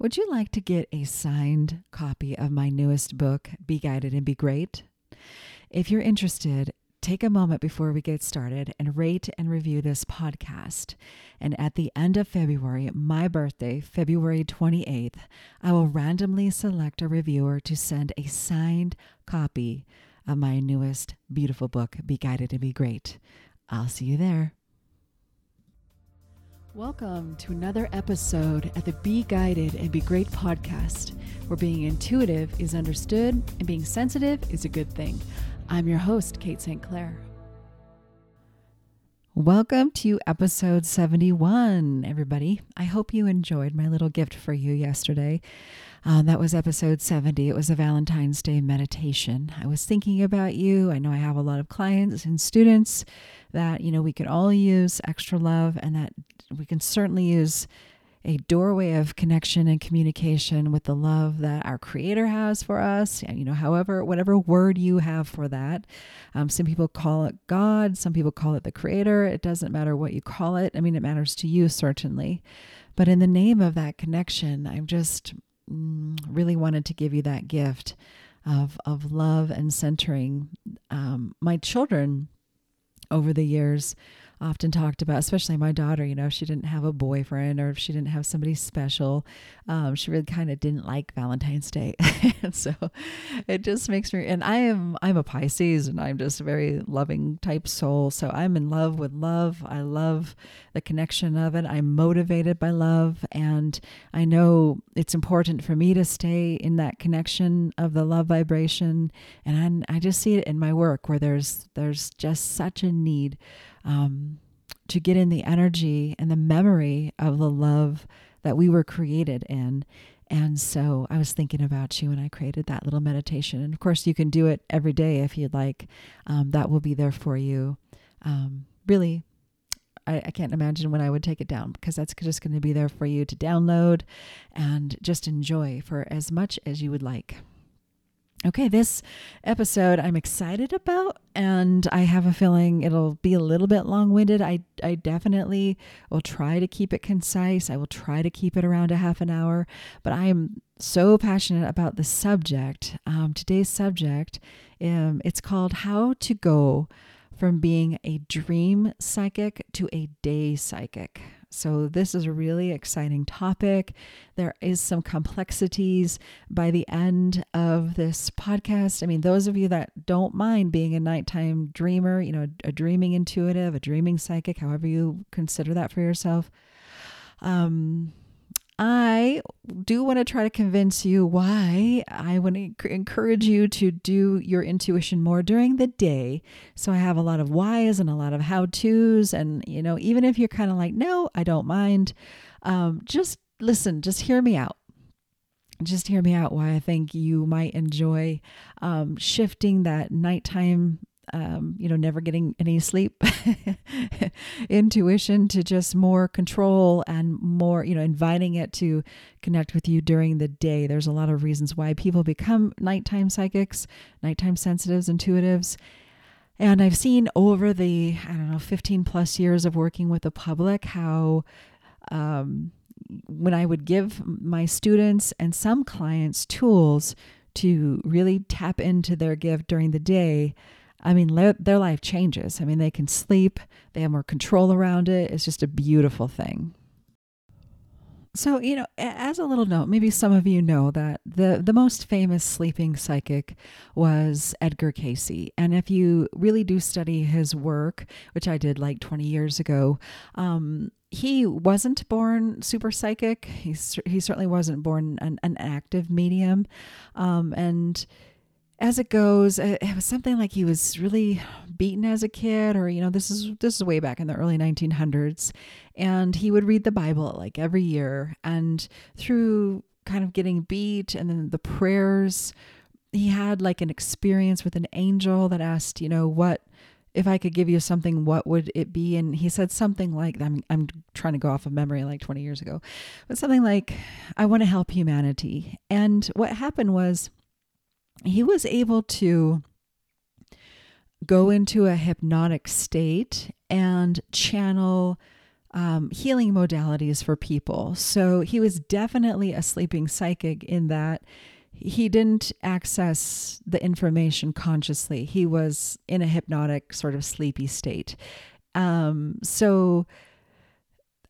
Would you like to get a signed copy of my newest book, Be Guided and Be Great? If you're interested, take a moment before we get started and rate and review this podcast. And at the end of February, my birthday, February 28th, I will randomly select a reviewer to send a signed copy of my newest beautiful book, Be Guided and Be Great. I'll see you there. Welcome to another episode at the Be Guided and Be Great podcast, where being intuitive is understood and being sensitive is a good thing. I'm your host, Kate St. Clair. Welcome to episode 71, everybody. I hope you enjoyed my little gift for you yesterday. Um, that was episode 70. It was a Valentine's Day meditation. I was thinking about you. I know I have a lot of clients and students that, you know, we could all use extra love and that we can certainly use a doorway of connection and communication with the love that our creator has for us you know however whatever word you have for that. Um, some people call it god some people call it the creator. It doesn't matter what you call it. I mean it matters to you certainly. But in the name of that connection i've just mm, really wanted to give you that gift of of love and centering um, my children over the years often talked about, especially my daughter, you know, if she didn't have a boyfriend or if she didn't have somebody special, um, she really kind of didn't like Valentine's Day. and so it just makes me, and I am, I'm a Pisces and I'm just a very loving type soul. So I'm in love with love. I love the connection of it. I'm motivated by love. And I know it's important for me to stay in that connection of the love vibration. And I, I just see it in my work where there's, there's just such a need um, to get in the energy and the memory of the love that we were created in. And so I was thinking about you and I created that little meditation. And of course, you can do it every day if you'd like. Um, that will be there for you. Um, really, I, I, can't imagine when I would take it down because that's just going to be there for you to download and just enjoy for as much as you would like. Okay, this episode I'm excited about, and I have a feeling it'll be a little bit long winded. I, I definitely will try to keep it concise. I will try to keep it around a half an hour, but I am so passionate about the subject. Um, today's subject, um, it's called How to Go from Being a Dream Psychic to a Day Psychic. So, this is a really exciting topic. There is some complexities by the end of this podcast. I mean, those of you that don't mind being a nighttime dreamer, you know, a dreaming intuitive, a dreaming psychic, however you consider that for yourself, um, I do want to try to convince you why I want to encourage you to do your intuition more during the day. So I have a lot of whys and a lot of how to's. And, you know, even if you're kind of like, no, I don't mind, um, just listen, just hear me out just hear me out why I think you might enjoy um, shifting that nighttime um, you know, never getting any sleep, intuition to just more control and more, you know, inviting it to connect with you during the day. There's a lot of reasons why people become nighttime psychics, nighttime sensitives, intuitives. And I've seen over the, I don't know, 15 plus years of working with the public how, um, when I would give my students and some clients tools to really tap into their gift during the day, I mean, their life changes. I mean, they can sleep, they have more control around it. It's just a beautiful thing. So, you know, as a little note, maybe some of you know that the, the most famous sleeping psychic was Edgar Cayce. And if you really do study his work, which I did like 20 years ago, um, he wasn't born super psychic. He, he certainly wasn't born an, an active medium. Um, and as it goes, it was something like he was really beaten as a kid, or you know, this is this is way back in the early 1900s, and he would read the Bible like every year, and through kind of getting beat, and then the prayers, he had like an experience with an angel that asked, you know, what if I could give you something, what would it be? And he said something like, I'm, I'm trying to go off of memory like 20 years ago, but something like, I want to help humanity. And what happened was he was able to go into a hypnotic state and channel um, healing modalities for people. So he was definitely a sleeping psychic in that he didn't access the information consciously. He was in a hypnotic, sort of sleepy state. Um, so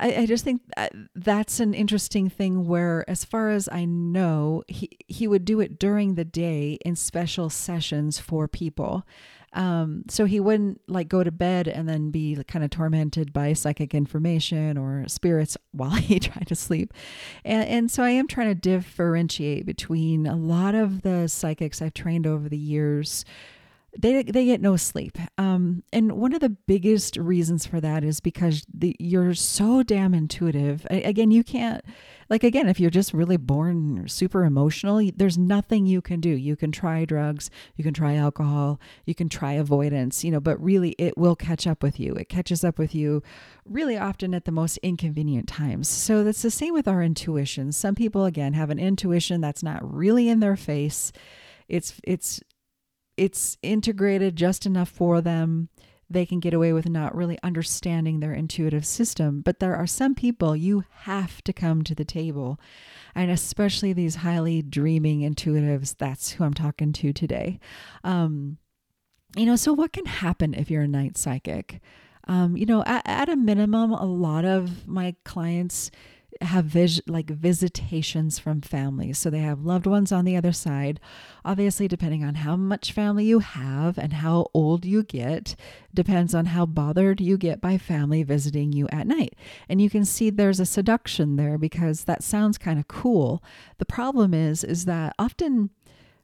I, I just think that that's an interesting thing where, as far as I know, he, he would do it during the day in special sessions for people. Um, so he wouldn't like go to bed and then be kind of tormented by psychic information or spirits while he tried to sleep. And, and so I am trying to differentiate between a lot of the psychics I've trained over the years they they get no sleep. Um, and one of the biggest reasons for that is because the, you're so damn intuitive. I, again, you can't like again if you're just really born super emotional. There's nothing you can do. You can try drugs, you can try alcohol, you can try avoidance, you know, but really it will catch up with you. It catches up with you really often at the most inconvenient times. So that's the same with our intuition. Some people again have an intuition that's not really in their face. It's it's it's integrated just enough for them. They can get away with not really understanding their intuitive system. But there are some people you have to come to the table. And especially these highly dreaming intuitives, that's who I'm talking to today. Um, you know, so what can happen if you're a night psychic? Um, you know, at, at a minimum, a lot of my clients have vis- like visitations from families. So they have loved ones on the other side. Obviously, depending on how much family you have and how old you get, depends on how bothered you get by family visiting you at night. And you can see there's a seduction there because that sounds kind of cool. The problem is is that often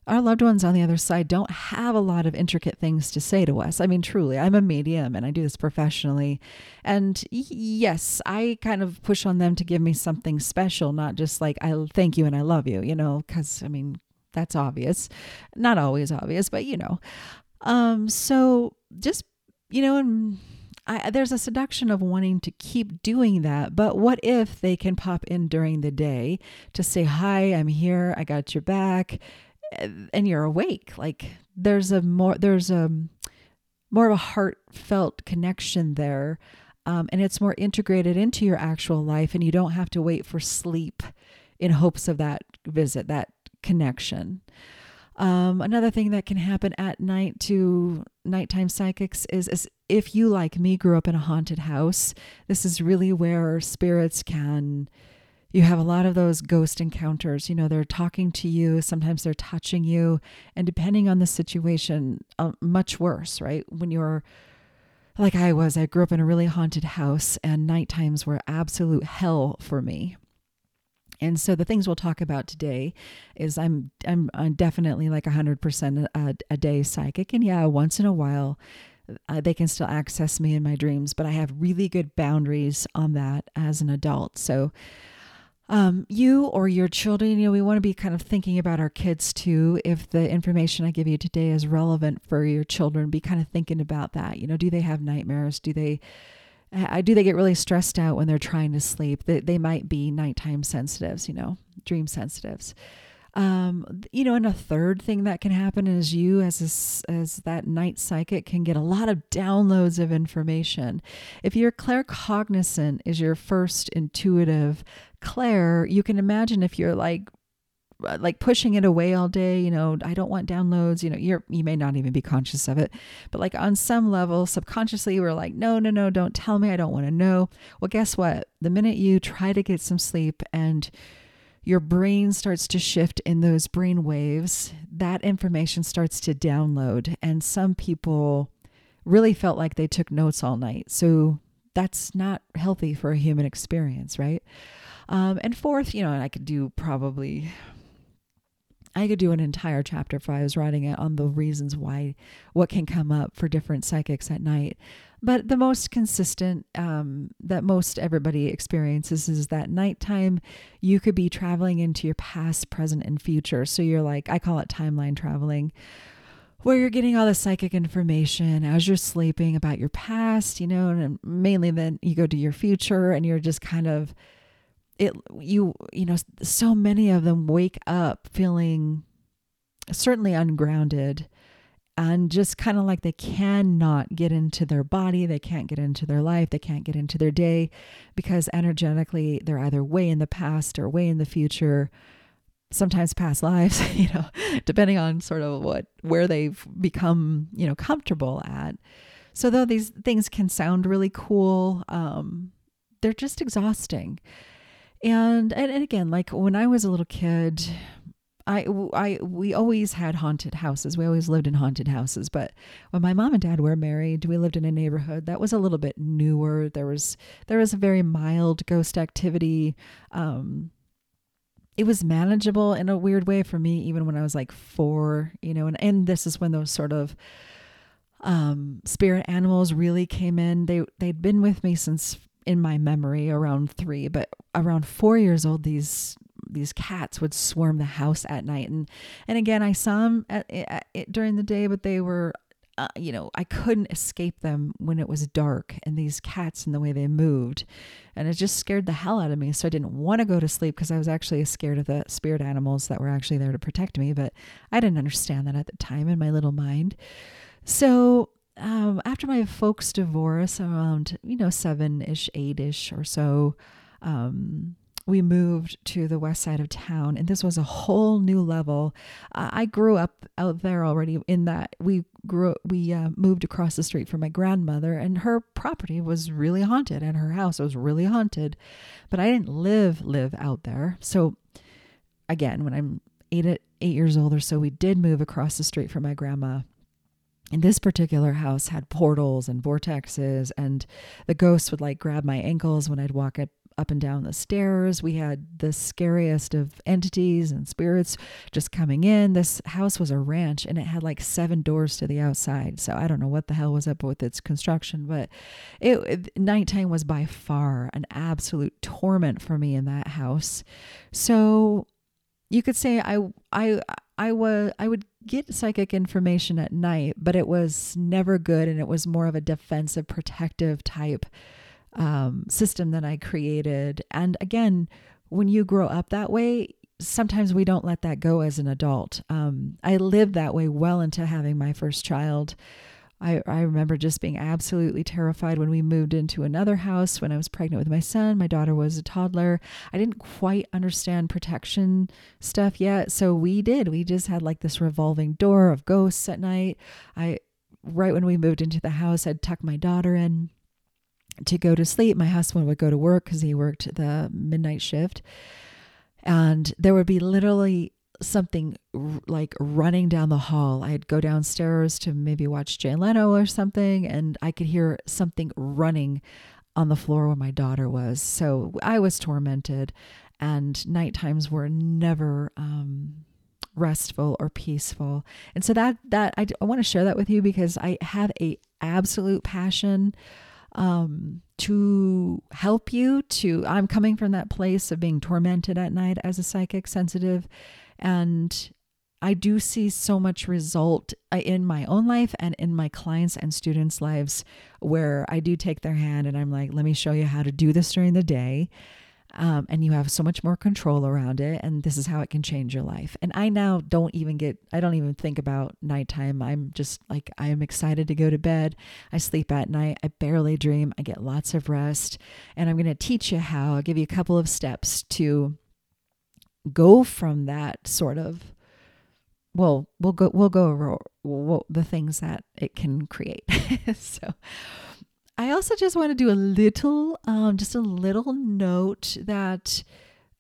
our loved ones on the other side don't have a lot of intricate things to say to us. I mean, truly, I'm a medium and I do this professionally. And yes, I kind of push on them to give me something special, not just like, I thank you and I love you, you know, because I mean, that's obvious. Not always obvious, but you know. Um, so just, you know, and I, there's a seduction of wanting to keep doing that, but what if they can pop in during the day to say, Hi, I'm here, I got your back, and you're awake like there's a more there's a more of a heartfelt connection there um, and it's more integrated into your actual life and you don't have to wait for sleep in hopes of that visit that connection. Um, another thing that can happen at night to nighttime psychics is, is if you like me grew up in a haunted house this is really where spirits can you have a lot of those ghost encounters. You know, they're talking to you, sometimes they're touching you, and depending on the situation, uh, much worse, right? When you're like I was, I grew up in a really haunted house, and night times were absolute hell for me. And so the things we'll talk about today is I'm I'm, I'm definitely like 100% a, a day psychic, and yeah, once in a while uh, they can still access me in my dreams, but I have really good boundaries on that as an adult. So um, you or your children, you know, we want to be kind of thinking about our kids too. If the information I give you today is relevant for your children, be kind of thinking about that. You know, do they have nightmares? Do they uh, do they get really stressed out when they're trying to sleep? They, they might be nighttime sensitives, you know, dream sensitives. Um, you know, and a third thing that can happen is you, as a, as that night psychic, can get a lot of downloads of information. If your claircognizant is your first intuitive clair, you can imagine if you're like like pushing it away all day you know i don't want downloads you know you're you may not even be conscious of it. But like on some level subconsciously we're like no no no don't tell me i don't want to know. Well guess what? The minute you try to get some sleep and your brain starts to shift in those brain waves, that information starts to download. And some people really felt like they took notes all night. So that's not healthy for a human experience, right? Um, and fourth, you know, and I could do probably I could do an entire chapter if I was writing it on the reasons why, what can come up for different psychics at night. But the most consistent um, that most everybody experiences is that nighttime, you could be traveling into your past, present, and future. So you're like, I call it timeline traveling, where you're getting all the psychic information as you're sleeping about your past, you know, and mainly then you go to your future and you're just kind of it you you know so many of them wake up feeling certainly ungrounded and just kind of like they cannot get into their body, they can't get into their life, they can't get into their day because energetically they're either way in the past or way in the future, sometimes past lives, you know, depending on sort of what where they've become, you know, comfortable at. So though these things can sound really cool, um, they're just exhausting. And, and and again, like when I was a little kid, I, I, we always had haunted houses. We always lived in haunted houses. But when my mom and dad were married, we lived in a neighborhood that was a little bit newer. There was, there was a very mild ghost activity. Um, it was manageable in a weird way for me, even when I was like four, you know, and, and this is when those sort of, um, spirit animals really came in. They, they'd been with me since in my memory around three, but around four years old, these these cats would swarm the house at night. And and again i saw them at, at, at during the day but they were uh, you know i couldn't escape them when it was dark and these cats and the way they moved. And it just scared the hell out of me. So i didn't want to go to sleep because i was actually scared of the spirit animals that were actually there to protect me but i didn't understand that at the time in my little mind. So um, after my folks divorce around you know seven ish eight ish or so um, we moved to the west side of town and this was a whole new level. Uh, i grew up out there already in that we grew we uh, moved across the street from my grandmother and her property was really haunted and her house was really haunted but i didn't live live out there. So again when i'm eight eight years old or so we did move across the street from my grandma. And this particular house had portals and vortexes and the ghosts would like grab my ankles when i'd walk up up and down the stairs. We had the scariest of entities and spirits just coming in. This house was a ranch and it had like seven doors to the outside. So I don't know what the hell was up with its construction, but it, it nighttime was by far an absolute torment for me in that house. So you could say I I I was I would get psychic information at night, but it was never good and it was more of a defensive protective type um, system that I created. And again, when you grow up that way, sometimes we don't let that go as an adult. Um, I lived that way well into having my first child. I, I remember just being absolutely terrified when we moved into another house when I was pregnant with my son. My daughter was a toddler. I didn't quite understand protection stuff yet. So we did. We just had like this revolving door of ghosts at night. I, right when we moved into the house, I'd tuck my daughter in to go to sleep. My husband would go to work because he worked the midnight shift. And there would be literally something r- like running down the hall. I'd go downstairs to maybe watch Jay Leno or something, and I could hear something running on the floor where my daughter was. So I was tormented, and night times were never um, restful or peaceful. And so that that I, I want to share that with you because I have a absolute passion um, to help you to i'm coming from that place of being tormented at night as a psychic sensitive and i do see so much result uh, in my own life and in my clients and students lives where i do take their hand and i'm like let me show you how to do this during the day um, and you have so much more control around it and this is how it can change your life. And i now don't even get i don't even think about nighttime. I'm just like i am excited to go to bed. I sleep at night. I barely dream. I get lots of rest. And i'm going to teach you how i'll give you a couple of steps to go from that sort of well we'll go we'll go over the things that it can create. So I also just want to do a little, um, just a little note that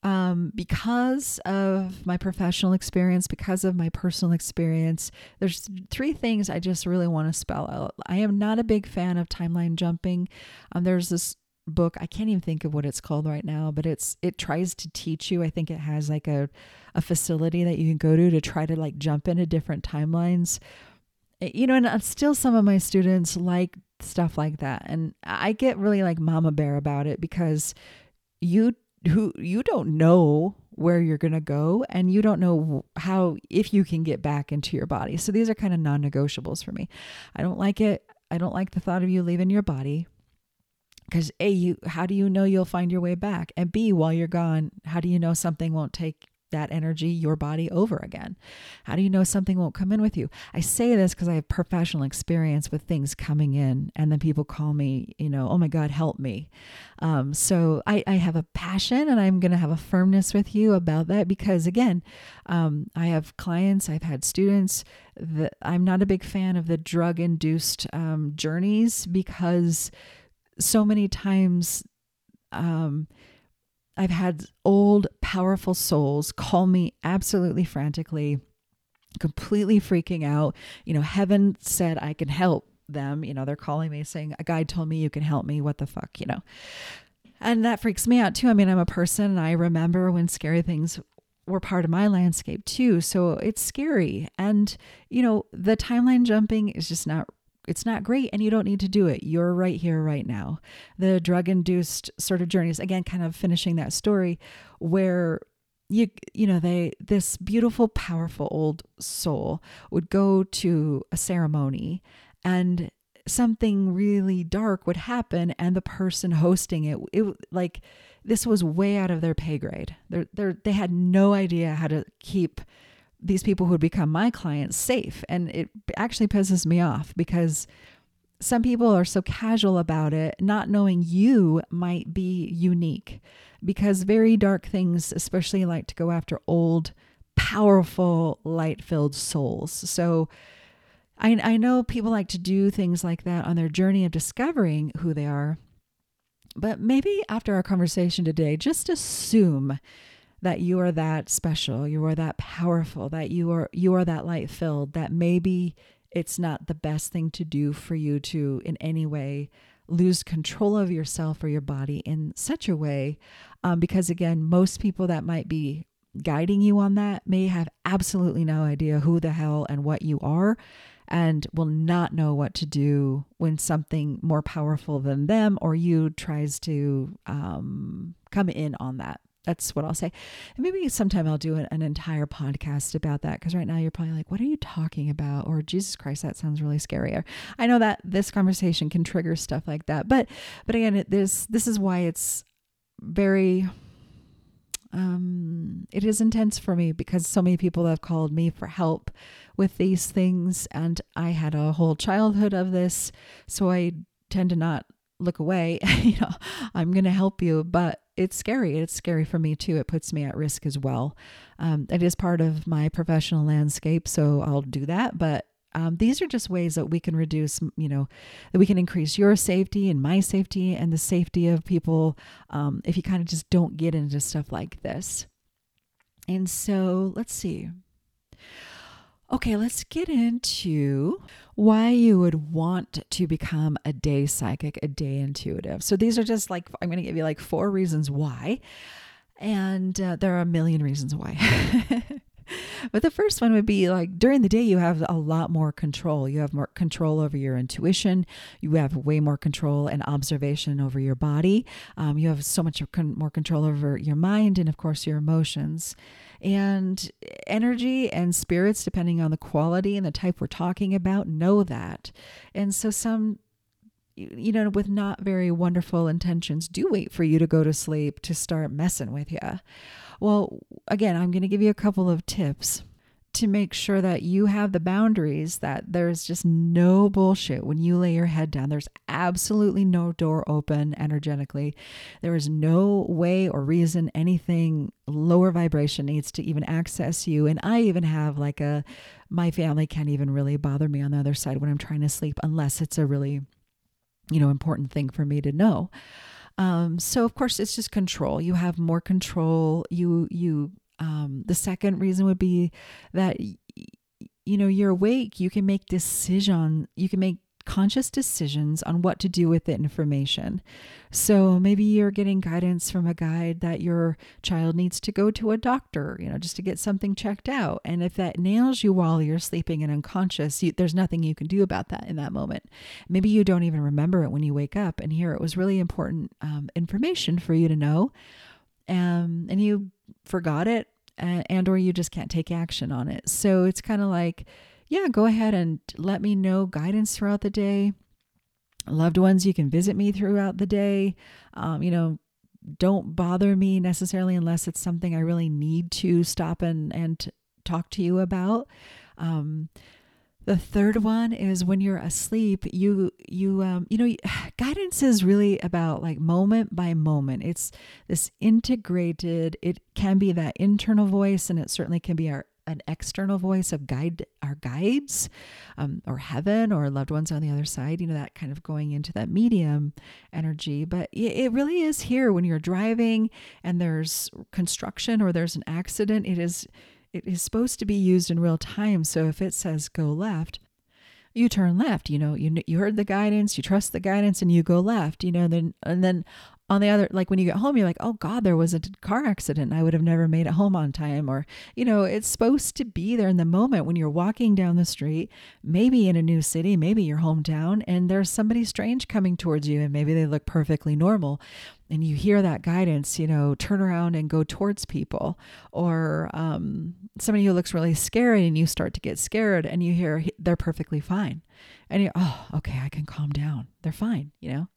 um, because of my professional experience, because of my personal experience, there's three things I just really want to spell out. I am not a big fan of timeline jumping. Um, there's this book i can't even think of what it's called right now but it's it tries to teach you i think it has like a, a facility that you can go to to try to like jump into different timelines eh, you know and uh, still some of my students like stuff like that. And I get really like mama bear about it because you who you don't know where you're going to go and you don't know how if you can get back into your body. So these are kind of non-negotiables for me. I don't like it. I don't like the thought of you leaving your body because a you how do you know you'll find your way back and b while you're gone how do you know something won't take that energy your body over again? How do you know something won't come in with you? I say this because I have professional experience with things coming in, and then people call me, you know, oh my God, help me. Um, so I, I, have a passion and I'm going to have a firmness with you about that because, again, um, I have clients, I've had students that I'm not a big fan of the drug induced um, journeys because so many times um, I've had old, powerful souls call me absolutely frantically, completely freaking out. You know, heaven said I can help them. You know, they're calling me saying, A guide told me you can help me. What the fuck, you know? And that freaks me out too. I mean, I'm a person and I remember when scary things were part of my landscape too. So it's scary. And, you know, the timeline jumping is just not it's not great and you don't need to do it. You're right here, right now. The drug induced sort of journeys, again, kind of finishing that story where you you know they this beautiful powerful old soul would go to a ceremony and something really dark would happen and the person hosting it it like this was way out of their pay grade they they they had no idea how to keep these people who would become my clients safe. And it actually pisses me off because some people are so casual about it, not knowing you might be unique because very dark things, especially like to go after old, powerful, light filled souls. So I, I know people like to do things like that on their journey of discovering who they are. But maybe after our conversation today, just assume that you are that special, you are that powerful, that you are you are that light filled, that maybe it's not the best thing to do for you to in any way lose control of yourself or your body in such a way um, because again most people that might be guiding you on that may have absolutely no idea who the hell and what you are and will not know what to do when something more powerful than them or you tries to um, come in on that that's what I'll say. And maybe sometime I'll do an, an entire podcast about that because right now you're probably like, what are you talking about? Or Jesus Christ, that sounds really scary. Or I know that this conversation can trigger stuff like that. But but again, it, this this is why it's very um it is intense for me because so many people have called me for help with these things and I had a whole childhood of this. So I tend to not look away. you know, I'm going to help you, but it's scary. It's scary for me too. It puts me at risk as well. Um, it is part of my professional landscape, so I'll do that. But um, these are just ways that we can reduce, you know, that we can increase your safety and my safety and the safety of people um, if you kind of just don't get into stuff like this. And so let's see. Okay, let's get into why you would want to become a day psychic, a day intuitive. So these are just like, I'm going to give you like four reasons why. And uh, there are a million reasons why. but the first one would be like during the day, you have a lot more control. You have more control over your intuition. You have way more control and observation over your body. Um, you have so much more control over your mind and, of course, your emotions and energy and spirits, depending on the quality and the type we're talking about, know that. And so some you know, with not very wonderful intentions, do wait for you to go to sleep to start messing with you. Well, again, I'm going to give you a couple of tips to make sure that you have the boundaries that there's just no bullshit when you lay your head down. There's absolutely no door open energetically. There is no way or reason anything lower vibration needs to even access you. And I even have like a, my family can't even really bother me on the other side when I'm trying to sleep unless it's a really, you know, important thing for me to know. Um, so of course it's just control. You have more control. You you um, the second reason would be that you know you're awake. You can make decision. You can make conscious decisions on what to do with the information. So maybe you're getting guidance from a guide that your child needs to go to a doctor, you know, just to get something checked out. And if that nails you while you're sleeping and unconscious, you, there's nothing you can do about that in that moment. Maybe you don't even remember it when you wake up. And here it was really important um, information for you to know um, and you forgot it and, or you just can't take action on it. So it's kind of like yeah go ahead and let me know guidance throughout the day. Loved ones you can visit me throughout the day. Um, you know don't bother me necessarily unless it's something I really need to stop and, and talk to you about. Um, the third one is when you're asleep, you you um, you know guidance is really about like moment by moment. It's this integrated. It can be that internal voice, and it certainly can be our an external voice of guide our guides um, or heaven or loved ones on the other side you know that kind of going into that medium energy but it really is here when you're driving and there's construction or there's an accident it is it is supposed to be used in real time. So if it says go left, you turn left. You know, you you heard the guidance, you trust the guidance, and you go left. You know, then and then on the other like when you get home you're like oh god there was a car accident i would have never made it home on time or you know it's supposed to be there in the moment when you're walking down the street maybe in a new city maybe your hometown and there's somebody strange coming towards you and maybe they look perfectly normal and you hear that guidance you know turn around and go towards people or um, somebody who looks really scary and you start to get scared and you hear they're perfectly fine and you oh okay i can calm down they're fine you know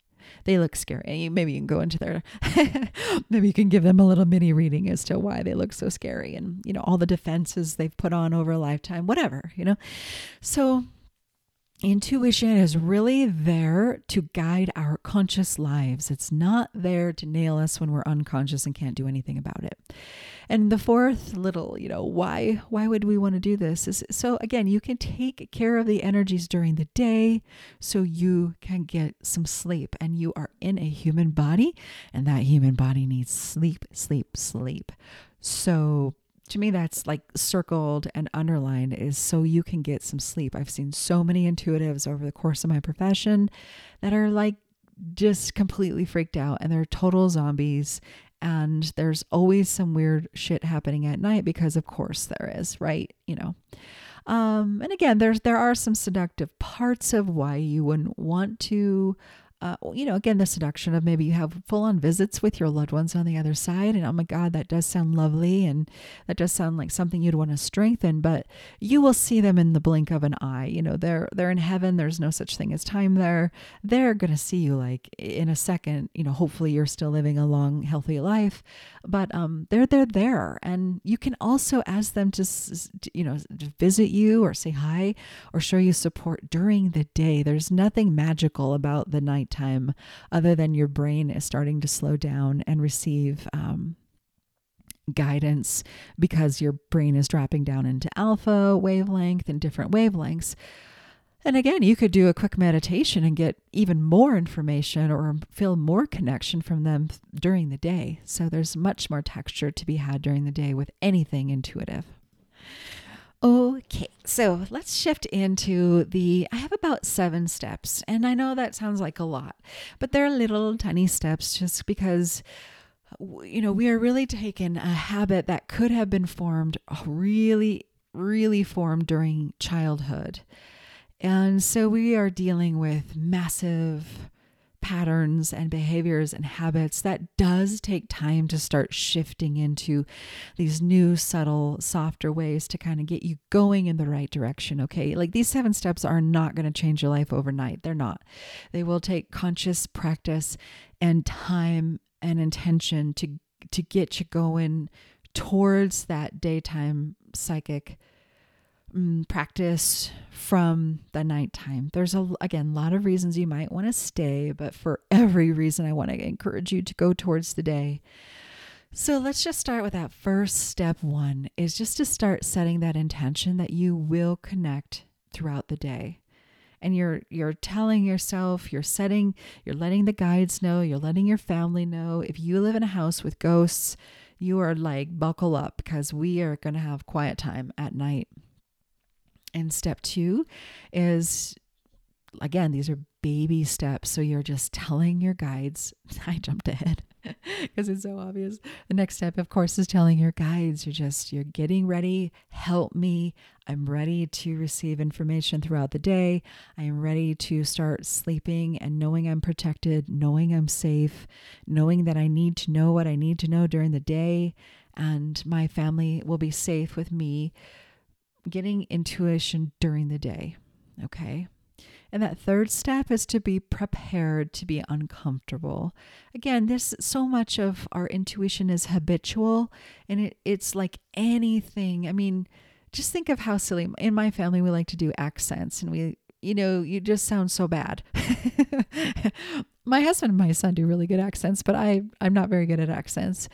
they look scary. Maybe you can go into their, maybe you can give them a little mini reading as to why they look so scary and, you know, all the defenses they've put on over a lifetime, whatever, you know. So Intuition is really there to guide our conscious lives. It's not there to nail us when we're unconscious and can't do anything about it. And the fourth little, you know, why why would we want to do this is so again, you can take care of the energies during the day so you can get some sleep and you are in a human body and that human body needs sleep, sleep, sleep. So to me that's like circled and underlined is so you can get some sleep. I've seen so many intuitives over the course of my profession that are like just completely freaked out and they're total zombies and there's always some weird shit happening at night because of course there is, right? You know. Um, and again, there's there are some seductive parts of why you wouldn't want to uh, you know, again, the seduction of maybe you have full on visits with your loved ones on the other side. And oh my God, that does sound lovely. And that does sound like something you'd want to strengthen, but you will see them in the blink of an eye. You know, they're, they're in heaven. There's no such thing as time there. They're going to see you like in a second. You know, hopefully you're still living a long, healthy life, but um, they're, they're there. And you can also ask them to, you know, visit you or say hi or show you support during the day. There's nothing magical about the night nighttime, other than your brain is starting to slow down and receive um, guidance because your brain is dropping down into alpha wavelength and different wavelengths. And again, you could do a quick meditation and get even more information or feel more connection from them during the day. So there's much more texture to be had during the day with anything intuitive. Okay, so let's shift into the. I have about seven steps, and I know that sounds like a lot, but they're little tiny steps just because, you know, we are really taking a habit that could have been formed, uh, really, really formed during childhood. And so we are dealing with massive patterns and behaviors and habits that does take time to start shifting into these new subtle softer ways to kind of get you going in the right direction okay? Like these seven steps are not going to change your life overnight. They're not. They will take conscious practice and time and intention to to get you going towards that daytime psychic um, practice from the nighttime. There's a again a lot of reasons you might want to stay, but for every reason I want to encourage you to go towards the day. So let's just start with that first step 1 is just to start setting that intention that you will connect throughout the day. And you're you're telling yourself, you're setting, you're letting the guides know, you're letting your family know. If you live in a house with ghosts, you are like buckle up because we are going to have quiet time at night. And step two is again, these are baby steps. So you're just telling your guides. I jumped ahead because it's so obvious. The next step, of course, is telling your guides. You're just, you're getting ready. Help me. I'm ready to receive information throughout the day. I am ready to start sleeping and knowing I'm protected, knowing I'm safe, knowing that I need to know what I need to know during the day. And my family will be safe with me getting intuition during the day. Okay. And that third step is to be prepared to be uncomfortable. Again, this so much of our intuition is habitual and it, it's like anything. I mean, just think of how silly in my family we like to do accents and we you know, you just sound so bad. my husband and my son do really good accents, but I I'm not very good at accents.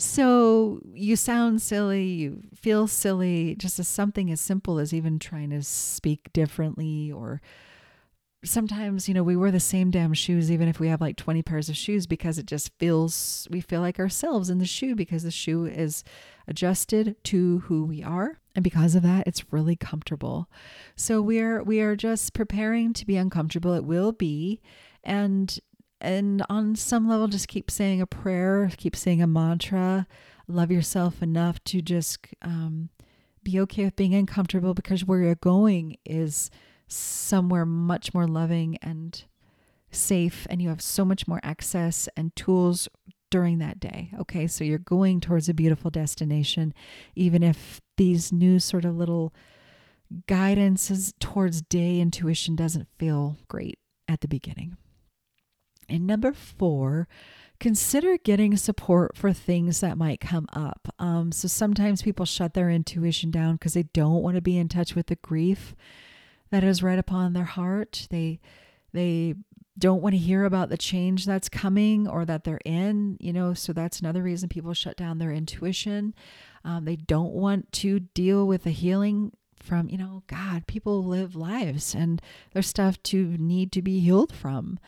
So you sound silly, you feel silly, just as something as simple as even trying to speak differently or sometimes, you know, we wear the same damn shoes even if we have like 20 pairs of shoes because it just feels we feel like ourselves in the shoe because the shoe is adjusted to who we are and because of that it's really comfortable. So we're we are just preparing to be uncomfortable. It will be and and on some level just keep saying a prayer, keep saying a mantra, love yourself enough to just um, be okay with being uncomfortable because where you're going is somewhere much more loving and safe and you have so much more access and tools during that day. Okay, so you're going towards a beautiful destination, even if these new sort of little guidances towards day intuition doesn't feel great at the beginning. And number four, consider getting support for things that might come up. Um, so sometimes people shut their intuition down because they don't want to be in touch with the grief that is right upon their heart. They they don't want to hear about the change that's coming or that they're in, you know, so that's another reason people shut down their intuition. Um, they don't want to deal with the healing from, you know, God, people live lives and there's stuff to need to be healed from.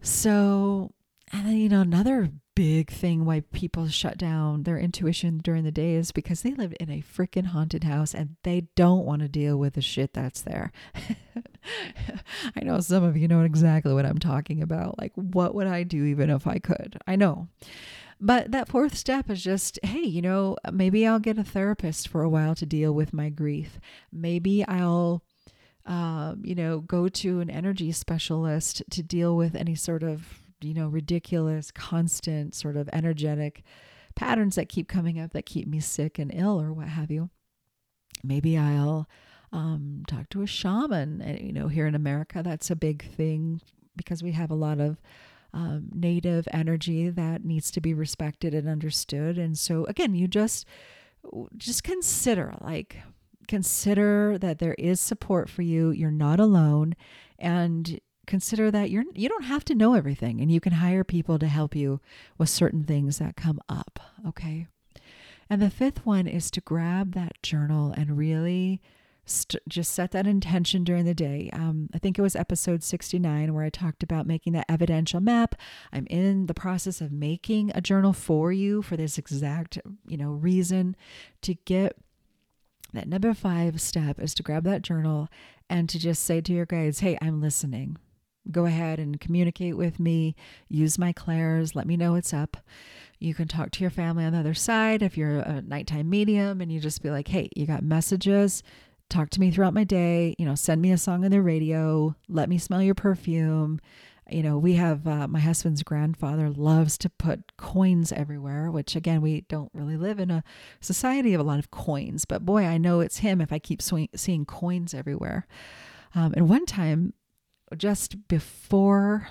So, and then, you know, another big thing why people shut down their intuition during the day is because they live in a freaking haunted house and they don't want to deal with the shit that's there. I know some of you know exactly what I'm talking about. Like, what would I do even if I could? I know. But that fourth step is just, hey, you know, maybe I'll get a therapist for a while to deal with my grief. Maybe I'll um, you know, go to an energy specialist to deal with any sort of, you know, ridiculous, constant sort of energetic patterns that keep coming up that keep me sick and ill or what have you. Maybe I'll um, talk to a shaman. And, you know, here in America, that's a big thing because we have a lot of um, native energy that needs to be respected and understood. And so, again, you just just consider like consider that there is support for you. You're not alone. And consider that you're you don't have to know everything and you can hire people to help you with certain things that come up, okay? And the fifth one is to grab that journal and really st- just set that intention during the day. Um, I think it was episode 69 where I talked about making that evidential map. I'm in the process of making a journal for you for this exact, you know, reason to get that number five step is to grab that journal and to just say to your guides, hey, I'm listening. Go ahead and communicate with me. Use my clairs. Let me know what's up. You can talk to your family on the other side if you're a nighttime medium and you just be like, hey, you got messages. Talk to me throughout my day. You know, send me a song on the radio. Let me smell your perfume you know, we have uh, my husband's grandfather loves to put coins everywhere, which again, we don't really live in a society of a lot of coins, but boy, I know it's him if I keep swing- seeing coins everywhere. Um, and one time, just before,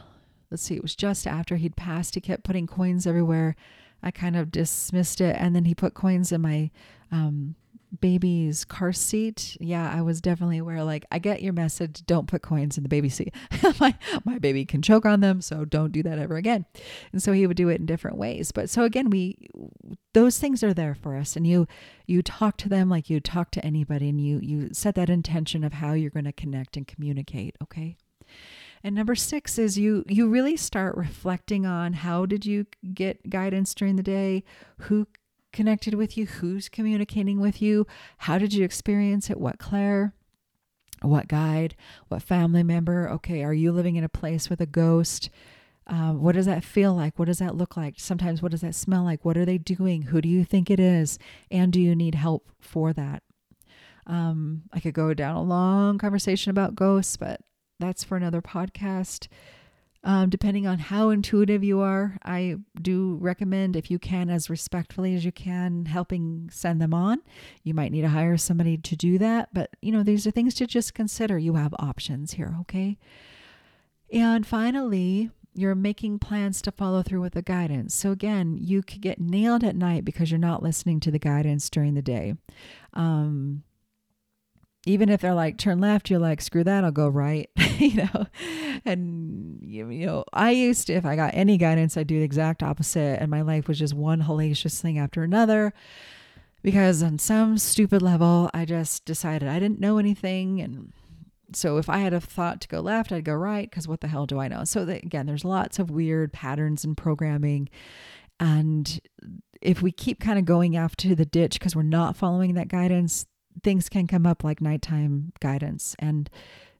let's see, it was just after he'd passed, he kept putting coins everywhere. I kind of dismissed it, and then he put coins in my um, baby's car seat, yeah, I was definitely aware. Like, I get your message. Don't put coins in the baby seat. my my baby can choke on them, so don't do that ever again. And so he would do it in different ways. But so again, we those things are there for us, and you you talk to them like you talk to anybody, and you you set that intention of how you're going to connect and communicate. Okay. And number six is you you really start reflecting on how did you get guidance during the day, who connected with you? Who's communicating with you? How did you experience it? What clair? What guide? What family member? Okay, are you living in a place with a ghost? Um, what does that feel like? What does that look like? Sometimes, what does that smell like? What are they doing? Who do you think it is? And do you need help for that? Um, I could go down a long conversation about ghosts, but that's for another podcast. Um, depending on how intuitive you are, I do recommend, if you can, as respectfully as you can, helping send them on. You might need to hire somebody to do that, but you know, these are things to just consider. You have options here, okay? And finally, you're making plans to follow through with the guidance. So, again, you could get nailed at night because you're not listening to the guidance during the day. Um, even if they're like turn left you're like screw that i'll go right you know? And you, know i used to if i got any guidance i'd do the exact opposite and my life was just one hellacious thing after another because on some stupid level i just decided i didn't know anything and so if i had a thought to go left i'd go right because what the hell do i know? So that, again there's lots of weird patterns in programming and if we keep kind of going after the ditch because we're not following that guidance things can come up like nighttime guidance and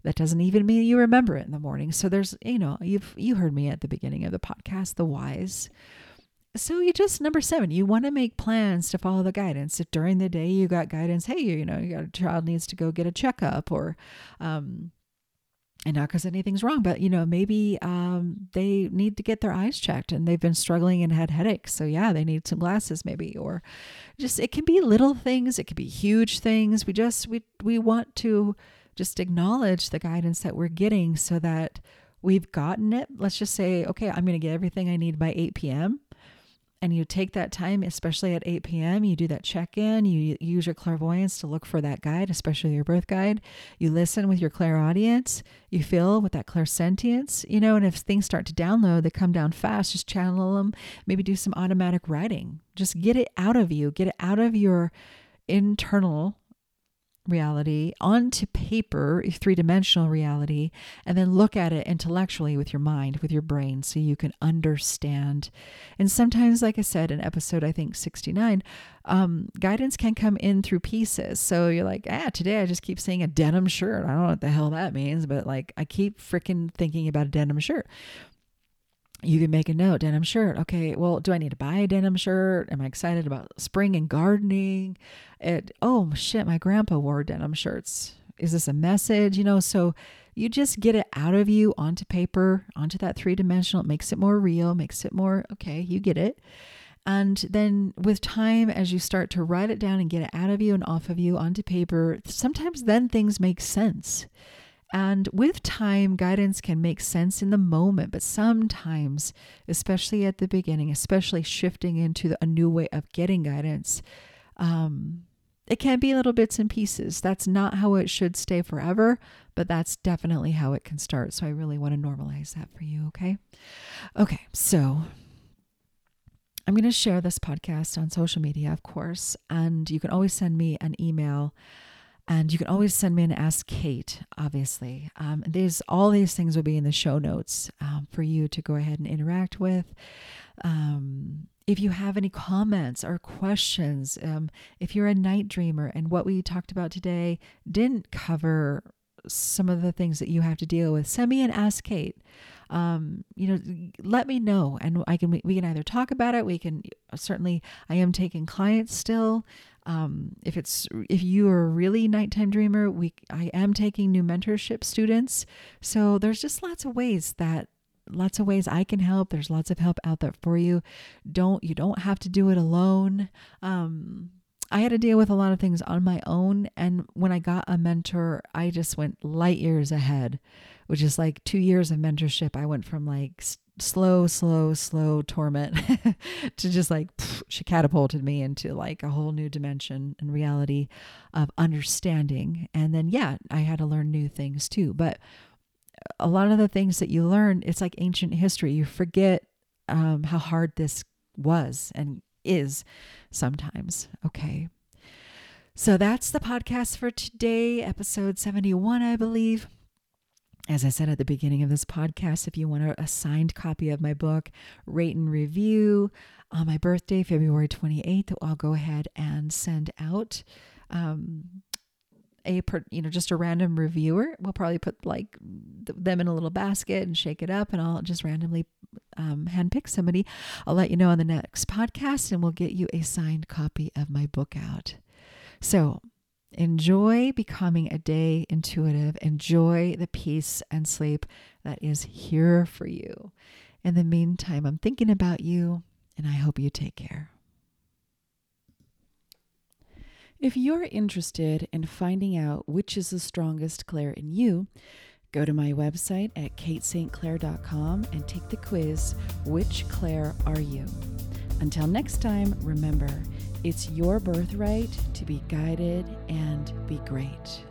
that doesn't even mean you remember it in the morning. So there's you know you've you heard me at the beginning of the podcast the whys. So you just number seven you want to make plans to follow the guidance. If during the day you got guidance hey you know your child needs to go get a checkup or um, and not because anything's wrong, but you know, maybe um, they need to get their eyes checked and they've been struggling and had headaches. So, yeah, they need some glasses, maybe, or just it can be little things, it can be huge things. We just, we, we want to just acknowledge the guidance that we're getting so that we've gotten it. Let's just say, okay, I'm going to get everything I need by 8 p.m and you take that time, especially at 8 p.m., you do that check in, you use your clairvoyance to look for that guide, especially your birth guide. You listen with your clairaudience, you feel with that clairsentience, you know, and if things start to download, they come down fast, just channel them, maybe do some automatic writing. Just get it out of you, get it out of your internal reality onto paper, three dimensional reality, and then look at it intellectually with your mind, with your brain, so you can understand. And sometimes, like I said in episode, I think 69, um, guidance can come in through pieces. So you're like, ah, today I just keep seeing a denim shirt. I don't know what the hell that means, but like I keep freaking thinking about a denim shirt you can make a note denim shirt. Okay well do i need to buy a denim shirt? Am i excited about spring and gardening? It oh shit my grandpa wore denim shirts. Is this a message? You know so you just get it out of you onto paper onto that three dimensional it makes it more real makes it more okay you get it. And then with time as you start to write it down and get it out of you and off of you onto paper sometimes then things make sense and with time, guidance can make sense in the moment, but sometimes, especially at the beginning, especially shifting into a new way of getting guidance, um, it can be little bits and pieces. That's not how it should stay forever, but that's definitely how it can start. So I really want to normalize that for you, okay? Okay, so I'm going to share this podcast on social media, of course, and you can always send me an email and you can always send me an Ask Kate, obviously. Um, these all these things will be in the show notes um, for you to go ahead and interact with. Um, if you have any comments or questions, um, if you're a night dreamer and what we talked about today didn't cover some of the things that you have to deal with, send me an Ask Kate. Um, you know, let me know, and I can we can either talk about it. We can certainly. I am taking clients still. Um, if it's if you are a really nighttime dreamer, we I am taking new mentorship students. So there's just lots of ways that lots of ways I can help. There's lots of help out there for you. Don't you don't have to do it alone. Um, I had to deal with a lot of things on my own, and when I got a mentor, I just went light years ahead, which is like two years of mentorship. I went from like slow, slow, slow torment to just like pff, she catapulted me into like a whole new dimension and reality of understanding. And then, yeah, I had to learn new things too. But a lot of the things that you learn, it's like ancient history. You forget um, how hard this was and is sometimes. Okay. So that's the podcast for today, episode 71, I believe. As I said at the beginning of this podcast, if you want a signed copy of my book, rate and review on my birthday, February 28th, I'll go ahead and send out um, a you know just a random reviewer. We'll probably put like them in a little basket and shake it up, and I'll just randomly um, handpick somebody. I'll let you know on the next podcast, and we'll get you a signed copy of my book out. So Enjoy becoming a day intuitive. Enjoy the peace and sleep that is here for you. In the meantime, I'm thinking about you and I hope you take care. If you're interested in finding out which is the strongest clair in you, go to my website at katestclair.com and take the quiz Which Clair Are You? Until next time, remember, it's your birthright to be guided and be great.